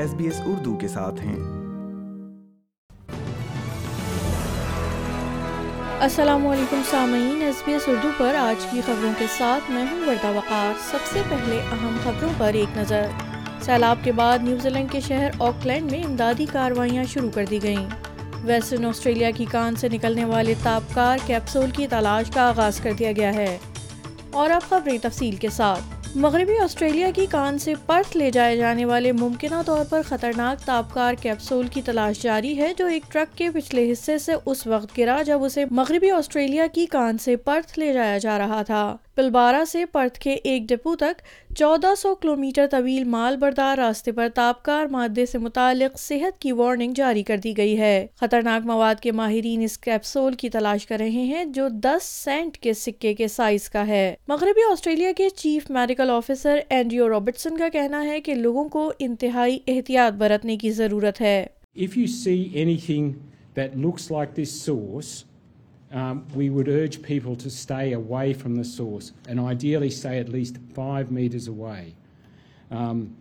S B S Urdu کے ساتھ ہیں۔ السلام علیکم سامعین ایس بی ایس اردو پر آج کی خبروں کے ساتھ میں ہوں وردہ وقار۔ سب سے پہلے اہم خبروں پر ایک نظر۔ سیلاب کے بعد نیوزی لینڈ کے شہر آکلینڈ میں امدادی کاروائیاں شروع کر دی گئیں۔ ویسٹرن آسٹریلیا کی کان سے نکلنے والے تابکار کیپسول کی تلاش کا آغاز کر دیا گیا ہے۔ اور اب خبریں تفصیل کے ساتھ۔ مغربی آسٹریلیا کی کان سے پرتھ لے جائے جانے والے ممکنہ طور پر خطرناک تابکار کیپسول کی تلاش جاری ہے جو ایک ٹرک کے پچھلے حصے سے اس وقت گرا جب اسے مغربی آسٹریلیا کی کان سے پرتھ لے جایا جا رہا تھا۔ پلبارہ سے پرتھ کے ایک ڈپو تک چودہ سو کلومیٹر طویل مال بردار راستے پر تابکار مادے سے متعلق صحت کی وارننگ جاری کر دی گئی ہے۔ خطرناک مواد کے ماہرین اس کیپسول کی تلاش کر رہے ہیں جو دس سینٹ کے سکے کے سائز کا ہے۔ مغربی آسٹریلیا کے chief medical officer Andrew Robertson کا کہنا ہے کہ لوگوں کو انتہائی احتیاط برتنے کی ضرورت ہے۔ If you see anything that looks like this source, um, we would urge people to stay away from the source and ideally stay at least five metres away. Um,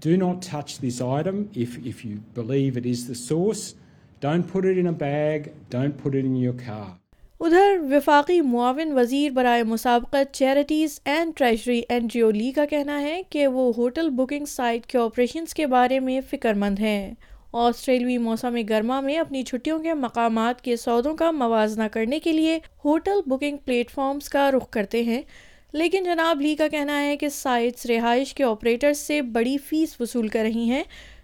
do not touch this item if, if you believe it is the source. Don't put it in a bag, don't put it in your car. ادھر وفاقی معاون وزیر برائے مسابقت charities and treasury Andrew Leigh کا کہنا ہے کہ وہ ہوٹل بکنگ سائٹ کے آپریشنز کے بارے میں فکر مند ہیں آسٹریلوی موسم گرما میں اپنی چھٹیوں کے مقامات کے سودوں کا موازنہ کرنے کے لیے ہوٹل بکنگ پلیٹ فارمز کا رخ کرتے ہیں۔ لیکن جناب لی کا کہنا ہے کہ سائٹس رہائش کے آپریٹرز سے بڑی فیس وصول کر رہی ہیں۔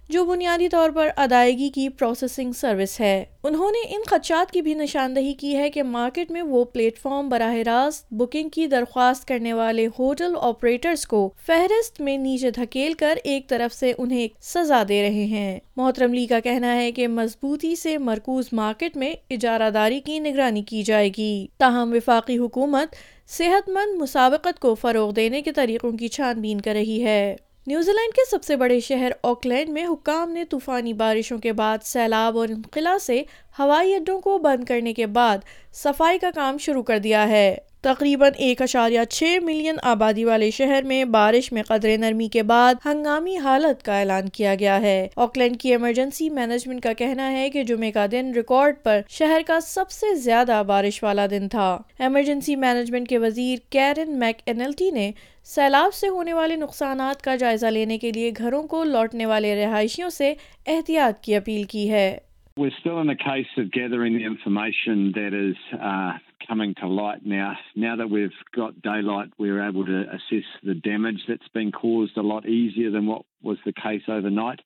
جو بنیادی طور پر ادائیگی کی پروسیسنگ سروس ہے۔ انہوں نے ان خدشات کی بھی نشاندہی کی ہے کہ مارکیٹ میں وہ پلیٹ فارم براہ راست بکنگ کی درخواست کرنے والے ہوٹل آپریٹرز کو فہرست میں نیچے دھکیل کر ایک طرف سے انہیں سزا دے رہے ہیں۔ محترم لی کا کہنا ہے کہ مضبوطی سے مرکوز مارکیٹ میں اجارہ داری کی نگرانی کی جائے گی۔ تاہم وفاقی حکومت صحت مند مسابقت کو فروغ دینے کے طریقوں کی چھان بین کر رہی ہے۔ نیوزی لینڈ کے سب سے بڑے شہر آکلینڈ میں حکام نے طوفانی بارشوں کے بعد سیلاب اور انخلا سے ہوائی اڈوں کو بند کرنے کے بعد صفائی کا کام شروع کر دیا ہے۔ تقریباً ایک اشاریہ چھ ملین آبادی والے شہر میں بارش میں قدر نرمی کے بعد ہنگامی حالت کا اعلان کیا گیا ہے۔ آکلینڈ کی ایمرجنسی مینجمنٹ کا کہنا ہے کہ جمعے کا دن ریکارڈ پر شہر کا سب سے زیادہ بارش والا دن تھا۔ ایمرجنسی مینجمنٹ کے وزیر کیرن میک اینلٹی نے سیلاب سے ہونے والے نقصانات کا جائزہ لینے کے لیے گھروں کو لوٹنے والے رہائشیوں سے احتیاط کی اپیل کی ہے۔ We're still in the case of gathering the information that is uh, coming to light now. Now that we've got daylight, we're able to assess the damage that's been caused a lot easier than what was the case overnight.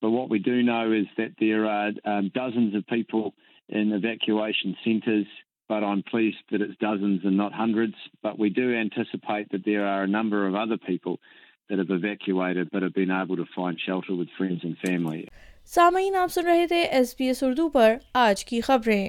But what we do know is that there are um, dozens of people in evacuation centres but I'm pleased that it's dozens and not hundreds. But we do anticipate that there are a number of other people that have evacuated but have been able to find shelter with friends and family. سامعین آپ سن رہے تھے S B S Urdu پر آج کی خبریں